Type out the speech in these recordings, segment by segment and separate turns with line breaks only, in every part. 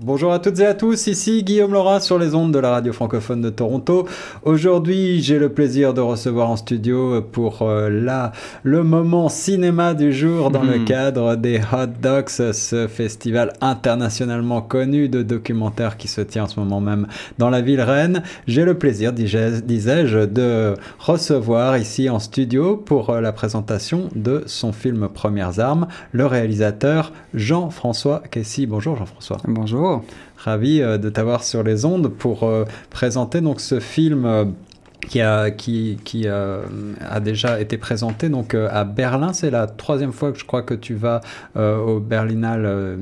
Bonjour à toutes et à tous, ici Guillaume Laura sur les ondes de la radio francophone de Toronto. Aujourd'hui, j'ai le plaisir de recevoir en studio pour euh, la, le moment cinéma du jour dans le hmm. cadre des Hot Docs, ce festival internationalement connu de documentaires qui se tient en ce moment même dans la ville Rennes. J'ai le plaisir, disais-je, de recevoir ici en studio pour euh, la présentation de son film Premières Armes, le réalisateur Jean-François Kessy. Bonjour Jean-François.
Bonjour.
Ravi euh, de t'avoir sur les ondes pour euh, présenter donc ce film euh, qui a, qui, qui a déjà été présenté donc à Berlin. C'est la troisième fois que je crois que tu vas au Berlinal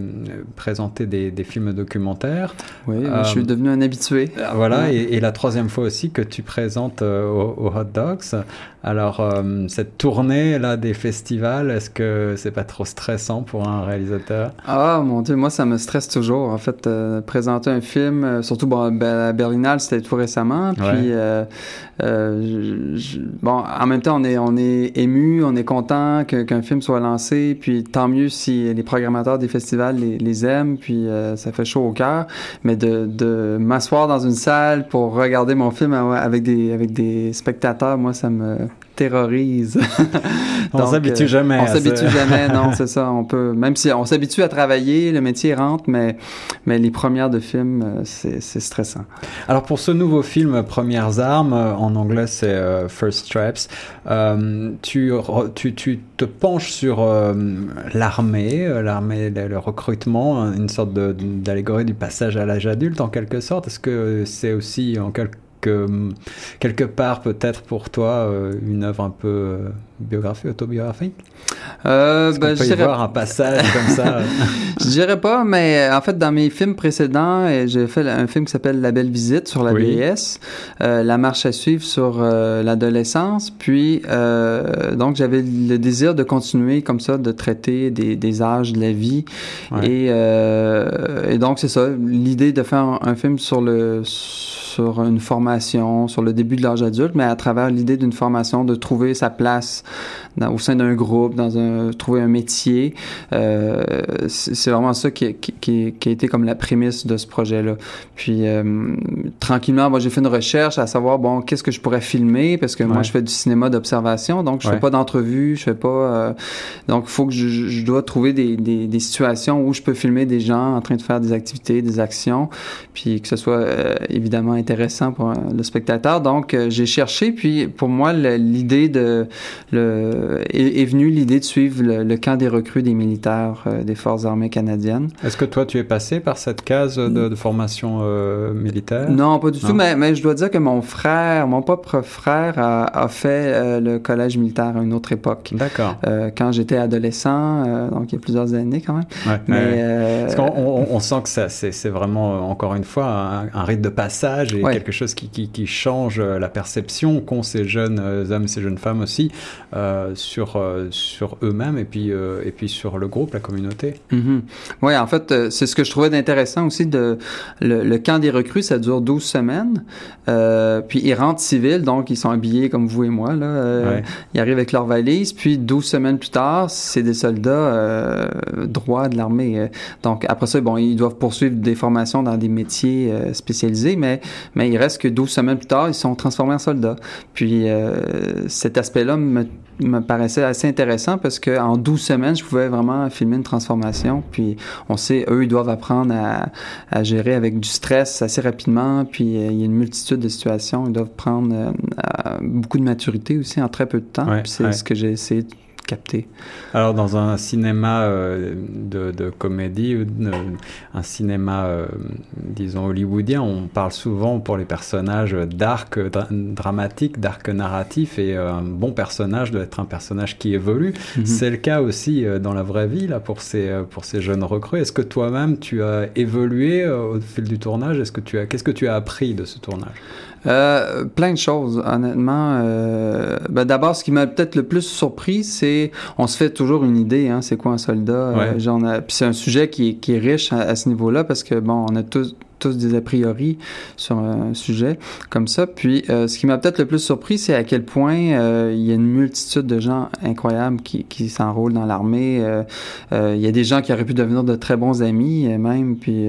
présenter des, des, films documentaires.
Oui, je suis devenu un habitué.
Voilà, et, la troisième fois aussi que tu présentes au, Hot Dogs. Alors, euh, cette tournée là des festivals, est-ce que c'est pas trop stressant pour un réalisateur?
Ah mon dieu, moi ça me stresse toujours. En fait, euh, présenter un film, euh, surtout bon, à Berlinale, c'était tout récemment. Puis, bon, en même temps, on est on est ému, on est content qu'un film soit lancé. Puis tant mieux si les programmateurs des festivals les, les aiment. Puis ça fait chaud au cœur. Mais de, de m'asseoir dans une salle pour regarder mon film avec des avec des spectateurs, moi ça me terrorise.
on s'habitue jamais.
On s'habitue jamais, non, c'est ça. On peut, même si on s'habitue à travailler, le métier rentre, mais, mais les premières de films, euh, c'est stressant.
Alors pour ce nouveau film, Premières Armes, euh, en anglais c'est euh, First Straps, tu, tu, tu, te penches sur l'armée, l'armée, le recrutement, une sorte d'allégorie du passage à l'âge adulte en quelque sorte. Est-ce que c'est aussi en quelque quelque part peut-être pour toi euh, une œuvre un peu euh, biographie, autobiographique euh, ben, peut y voir un passage comme ça?
Je dirais pas, mais en fait, dans mes films précédents, j'ai fait un film qui s'appelle La Belle Visite sur la vieillesse, La Marche à suivre sur l'adolescence, puis donc j'avais le désir de continuer comme ça, de traiter des, des âges de la vie, et, et, donc c'est ça, l'idée de faire un, un film sur le sur une formation, sur le début de l'âge adulte, mais à travers l'idée d'une formation, de trouver sa place au sein d'un groupe, dans un trouver un métier. Euh, c'est vraiment ça qui, qui, qui, a été comme la prémisse de ce projet-là. Puis euh, tranquillement, moi j'ai fait une recherche à savoir bon qu'est-ce que je pourrais filmer? Parce que moi je fais du cinéma d'observation, donc je fais pas d'entrevue, je fais pas. Euh, donc il faut que je, je dois trouver des, des, des, situations où je peux filmer des gens en train de faire des activités, des actions, puis que ce soit euh, évidemment intéressant pour le spectateur. Donc, euh, j'ai cherché, puis pour moi, l'idée de le, est, venue l'idée de suivre le, camp des recrues des militaires euh, des forces armées canadiennes.
Est-ce que toi, tu es passé par cette case de, formation euh, militaire?
Non, pas du tout. Mais, mais, je dois dire que mon frère, mon propre frère, a, fait le collège militaire à une autre époque.
D'accord.
quand j'étais adolescent, donc il y a plusieurs années quand même.
Ouais, mais, Parce qu'on on, sent que c'est vraiment encore une fois un, un rite de passage et quelque chose qui, qui, change euh, la perception qu'ont ces jeunes euh, hommes, ces jeunes femmes aussi euh, sur, sur eux-mêmes et puis, et puis sur le groupe, la communauté.
Mm-hmm. Oui, en fait, c'est ce que je trouvais d'intéressant aussi. De, le, camp des recrues, ça dure 12 semaines. puis ils rentrent civils, donc ils sont habillés comme vous et moi. Là, Ils arrivent avec leur valise. Puis 12 semaines plus tard, c'est des soldats droits de l'armée. Donc après ça, bon, ils doivent poursuivre des formations dans des métiers spécialisés, mais mais il reste que 12 semaines plus tard, ils sont transformés en soldats. Puis euh, cet aspect-là me, me, paraissait assez intéressant parce qu'en 12 semaines, je pouvais vraiment filmer une transformation. Puis on sait, eux, ils doivent apprendre à, à gérer avec du stress assez rapidement. Puis euh, il y a une multitude de situations. Ils doivent prendre euh, beaucoup de maturité aussi en très peu de temps. c'est ce que j'ai essayé capté.
Alors, dans un cinéma euh, de, comédie, un cinéma, euh, disons, hollywoodien, on parle souvent pour les personnages d'arc dramatique, d'arc narratif, et euh, un bon personnage doit être un personnage qui évolue. Mhm. C'est le cas aussi dans la vraie vie, là, pour ces, pour ces jeunes recrues. Est-ce que toi-même, tu as évolué au fil du tournage? Est-ce que tu as, Qu'est-ce que tu as appris de ce tournage?
Euh, plein de choses, honnêtement. Euh, ben D'abord, ce qui m'a peut-être le plus surpris, c'est on se fait toujours une idée, hein, c'est quoi un soldat? Euh, puis c'est un sujet qui est, qui est riche à, ce niveau-là parce que bon, on a tous tous des a priori sur un sujet comme ça. Puis, euh, ce qui m'a peut-être le plus surpris, c'est à quel point euh, il y a une multitude de gens incroyables qui, qui s'enrôlent dans l'armée. Euh, il y a des gens qui auraient pu devenir de très bons amis, même. Puis,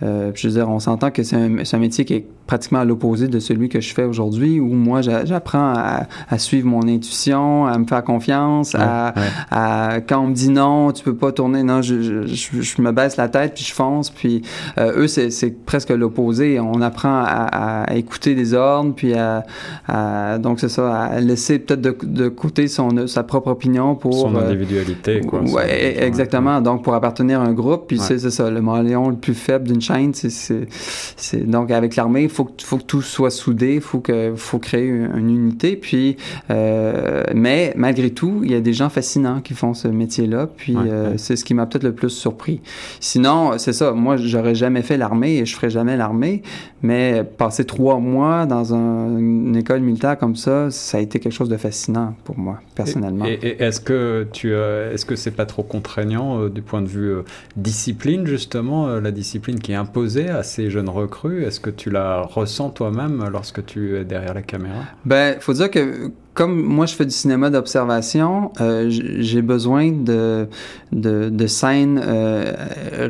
je veux dire, on s'entend que c'est un, un, métier qui est pratiquement à l'opposé de celui que je fais aujourd'hui, où moi, j'apprends à, à, suivre mon intuition, à me faire confiance, à, à, quand on me dit non, tu peux pas tourner, non, je, je, je, me baisse la tête puis je fonce. Puis eux, c'est presque l'opposé. On apprend à, à, écouter des ordres, puis à, à donc c'est ça, à laisser peut-être de, de, côté son sa propre opinion pour
son euh, individualité, quoi.
Ouais, exactement. Donc pour appartenir à un groupe, puis c'est ça, le maléon le plus faible d'une chaîne, c'est donc avec l'armée, il faut que faut que tout soit soudé, faut que faut créer une, unité, puis euh, mais malgré tout, il y a des gens fascinants qui font ce métier-là, puis euh, c'est ce qui m'a peut-être le plus surpris. Sinon, c'est ça, moi j'aurais jamais fait l'armée et je ferais jamais l'armée, mais passer trois mois dans une école militaire comme ça, ça a été quelque chose de fascinant pour moi, personnellement.
Et, est-ce que tu, est-ce que c'est pas trop contraignant euh, du point de vue euh, discipline justement, euh, la discipline qui est imposée à ces jeunes recrues? Est-ce que tu la ressens toi-même lorsque tu es derrière la caméra?
Ben, faut dire que comme moi je fais du cinéma d'observation, euh, j'ai besoin de, de, de scènes euh,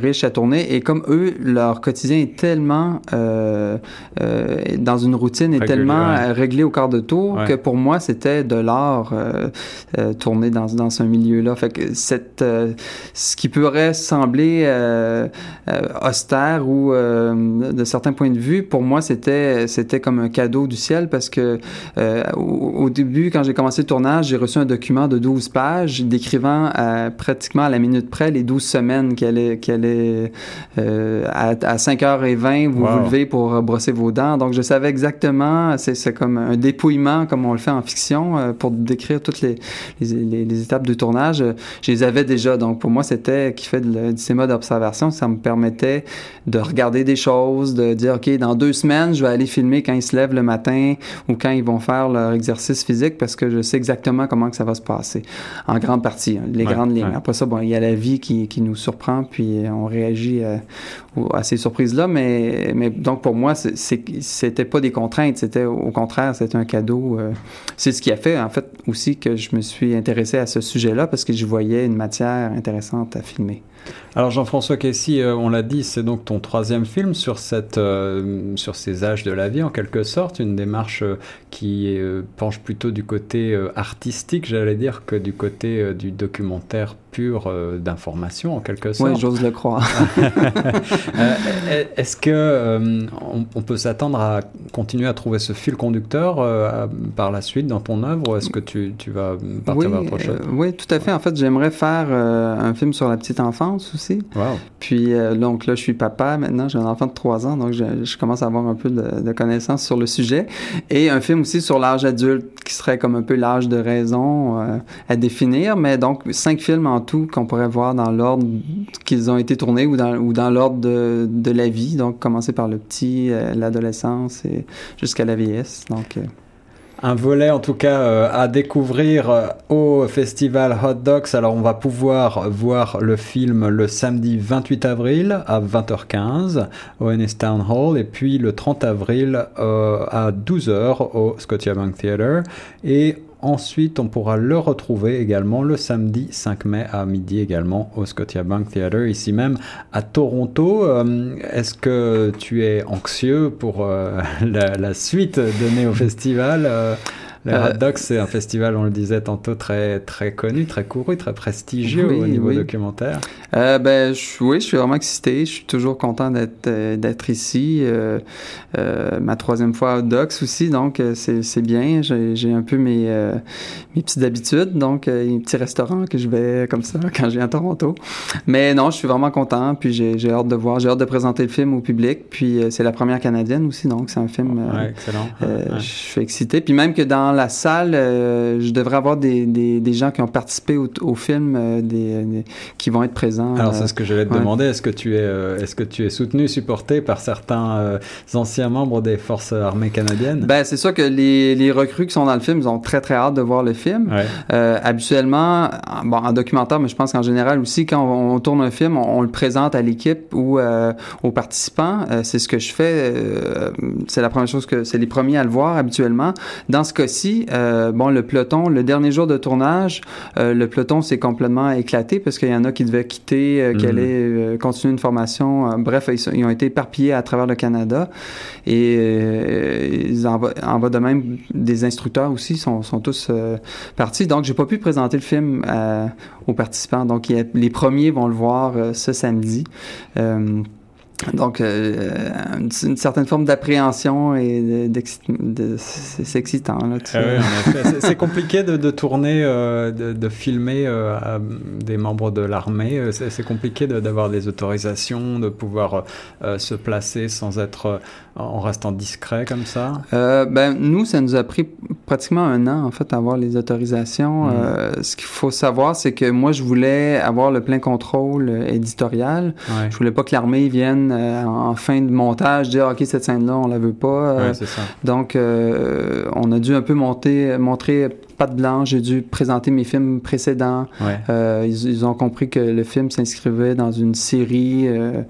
riches à tourner. Et comme eux, leur quotidien est tellement euh, euh dans une routine est tellement réglé au quart de tour que pour moi c'était de l'art euh, tourner dans, dans ce milieu-là. Fait que cette, ce qui pourrait sembler austère ou de certains points de vue, pour moi c'était c'était comme un cadeau du ciel parce que au, au début quand j'ai commencé le tournage, j'ai reçu un document de 12 pages décrivant euh, pratiquement à la minute près les 12 semaines qu'elle est, est euh, à, à, 5h20, vous vous levez pour brosser vos dents. Donc, je savais exactement, c'est comme un dépouillement, comme on le fait en fiction, euh, pour décrire toutes les, les, les, étapes de tournage. Je les avais déjà. Donc, pour moi, c'était qui fait de, du cinéma d'observation. Ça me permettait de regarder des choses, de dire, OK, dans deux semaines, je vais aller filmer quand ils se lèvent le matin ou quand ils vont faire leur exercice physique parce que je sais exactement comment que ça va se passer, en grande partie, hein, les grandes lignes. Après ça, bon, il y a la vie qui, qui nous surprend, puis on réagit à, euh, à ces surprises-là, mais, mais donc pour moi, c'était pas des contraintes, c'était au contraire, c'était un cadeau. Euh, c'est ce qui a fait, en fait, aussi que je me suis intéressé à ce sujet-là, parce que je voyais une matière intéressante à filmer.
Alors Jean-François Kessy, euh, on l'a dit, c'est donc ton troisième film sur, cette, euh, sur ces âges de la vie, en quelque sorte, une démarche euh, qui penche plutôt du côté artistique, j'allais dire, que du côté du documentaire pur d'information, en quelque sorte.
Oui, j'ose le croire.
Est-ce que on, peut s'attendre à continuer à trouver ce fil conducteur par la suite dans ton œuvre, ou est-ce que tu, tu, vas partir vers autre chose?
Oui, tout à fait. En fait, j'aimerais faire un film sur la petite enfance aussi. Puis euh, donc là, je suis papa maintenant, j'ai un enfant de 3 ans, donc je, commence à avoir un peu de, connaissances sur le sujet. Et un film aussi sur l'âge adulte, qui comme un peu l'âge de raison euh, à définir, mais donc cinq films en tout qu'on pourrait voir dans l'ordre qu'ils ont été tournés ou dans, l'ordre de, la vie, donc commencer par le petit, euh, l'adolescence et jusqu'à la vieillesse. Donc
un volet en tout cas euh, à découvrir euh, au festival Hot Dogs. Alors on va pouvoir voir le film le samedi 28 avril à 20h15 au Ennis Town Hall et puis le 30 avril euh, à 12h au Scotiabank Theatre et Ensuite, on pourra le retrouver également le samedi 5 mai à midi également au Scotiabank Theatre, ici même à Toronto. Euh, est-ce que tu es anxieux pour euh, la, suite donnée au festival? Euh, le euh, Hot Docs, c'est un festival, on le disait tantôt, très, très connu, très couru, très prestigieux au niveau documentaire.
Euh, ben, je, oui, je suis vraiment excité. Je suis toujours content d'être, euh, d'être ici. Euh, ma troisième fois à Hot Docs aussi, donc c'est, c'est bien. J'ai, j'ai un peu mes, mes petites habitudes, donc un petit restaurant que je vais comme ça quand je viens à Toronto. Mais non, je suis vraiment content, puis j'ai, j'ai hâte de voir, j'ai hâte de présenter le film au public. Puis c'est la première canadienne aussi, donc c'est un film...
ouais, excellent.
Je suis excité. Puis même que dans la salle, je devrais avoir des, des, des, gens qui ont participé au, au film, des, qui vont être présents.
Alors c'est ce que j'allais te demander. Est-ce que tu es, est-ce que tu es soutenu, supporté par certains anciens membres des forces armées canadiennes?
Ben c'est sûr que les, les recrues qui sont dans le film, ils ont très très hâte de voir le film. habituellement, bon en documentaire, mais je pense qu'en général aussi, quand on, tourne un film, on, le présente à l'équipe ou aux participants. c'est ce que je fais. c'est la première chose que c'est les premiers à le voir habituellement. Dans ce cas-ci, euh, bon, le peloton, le dernier jour de tournage, euh, le peloton s'est complètement éclaté parce qu'il y en a qui devaient quitter, euh, qui mhm. allaient continuer une formation. bref, ils, ont été éparpillés à travers le Canada et ils en, va, de même des instructeurs aussi sont, sont tous partis. Donc, j'ai pas pu présenter le film aux participants. Donc, les premiers vont le voir ce samedi. Donc, euh, une, certaine forme d'appréhension et c'est excitant. Là,
ah c'est compliqué de, de tourner, euh, de, de, filmer euh, des membres de l'armée. Euh, c'est compliqué d'avoir des autorisations, de pouvoir euh, se placer sans être en restant discret comme ça.
ben nous, ça nous a pris pratiquement un an en fait à avoir les autorisations. Mmh. ce qu'il faut savoir, c'est que moi, je voulais avoir le plein contrôle éditorial. Ouais. Je voulais pas que l'armée vienne euh, en fin de montage dire ok cette scène là on la veut pas
euh, ça.
donc euh, on a dû un peu monter montrer patte blanche, j'ai dû présenter mes films précédents. Euh, ils, ont compris que le film s'inscrivait dans une série, euh,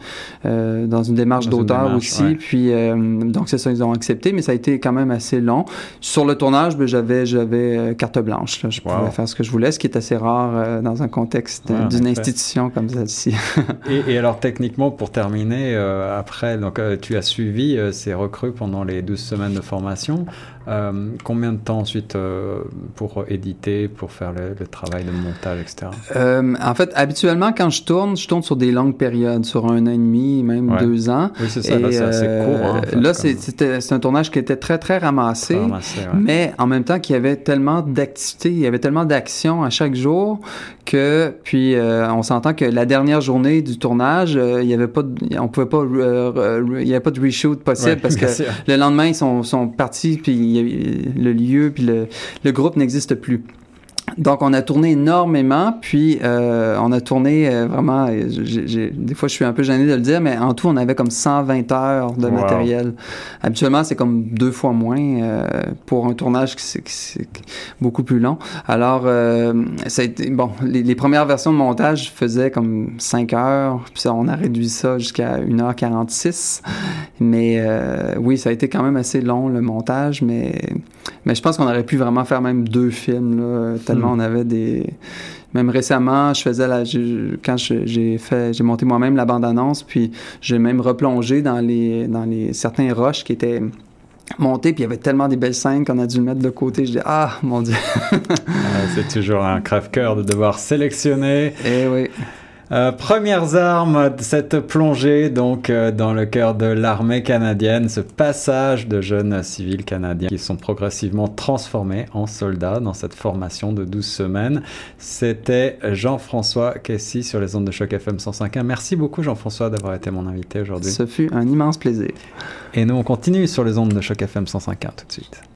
euh, dans une démarche d'auteur aussi. Puis donc c'est ça, ils ont accepté, mais ça a été quand même assez long. Sur le tournage, ben, j'avais j'avais carte blanche. Je pouvais faire ce que je voulais, ce qui est assez rare dans un contexte d'une institution comme celle-ci.
et, et, alors techniquement, pour terminer, après, donc tu as suivi ces recrues pendant les 12 semaines de formation. Combien de temps ensuite pour éditer, pour faire le, travail de montage, etc.
Euh, en fait, habituellement, quand je tourne, je tourne sur des longues périodes, sur un an et demi, même deux ans.
Oui, c'est ça, là, c'est assez court. Hein,
là, c'est un tournage qui était très, très ramassé, mais en même temps qu'il y avait tellement d'activités, il y avait tellement d'actions à chaque jour que, puis on s'entend que la dernière journée du tournage, il y avait pas, de, on pouvait pas, il y avait pas de reshoot possible parce que le lendemain, ils sont, sont partis, puis le lieu puis le, le groupe n'existe plus. Donc, on a tourné énormément, puis euh, on a tourné euh, vraiment, des fois je suis un peu gêné de le dire, mais en tout, on avait comme 120 heures de matériel. Habituellement, c'est comme deux fois moins euh, pour un tournage qui c'est beaucoup plus long. Alors, ça a été, bon, les, premières versions de montage faisaient comme 5 heures, puis on a réduit ça jusqu'à 1h46. Mais oui, ça a été quand même assez long le montage, mais, mais je pense qu'on aurait pu vraiment faire même deux films, là, tellement on avait des même récemment, je faisais la, quand j'ai fait, j'ai monté moi-même la bande-annonce, puis j'ai même replongé dans les, dans les certains roches qui étaient montés, puis il y avait tellement des belles scènes qu'on a dû le mettre de côté. Je dis ah mon dieu.
c'est toujours un crève-cœur de devoir sélectionner.
Eh oui.
Euh, premières armes de cette plongée donc euh, dans le cœur de l'armée canadienne, ce passage de jeunes civils canadiens qui sont progressivement transformés en soldats dans cette formation de 12 semaines. C'était Jean-François Kessy sur les ondes de choc FM 105.1. Merci beaucoup Jean-François d'avoir été mon invité aujourd'hui.
Ce fut un immense plaisir.
Et nous on continue sur les ondes de choc FM 105.1 tout de suite.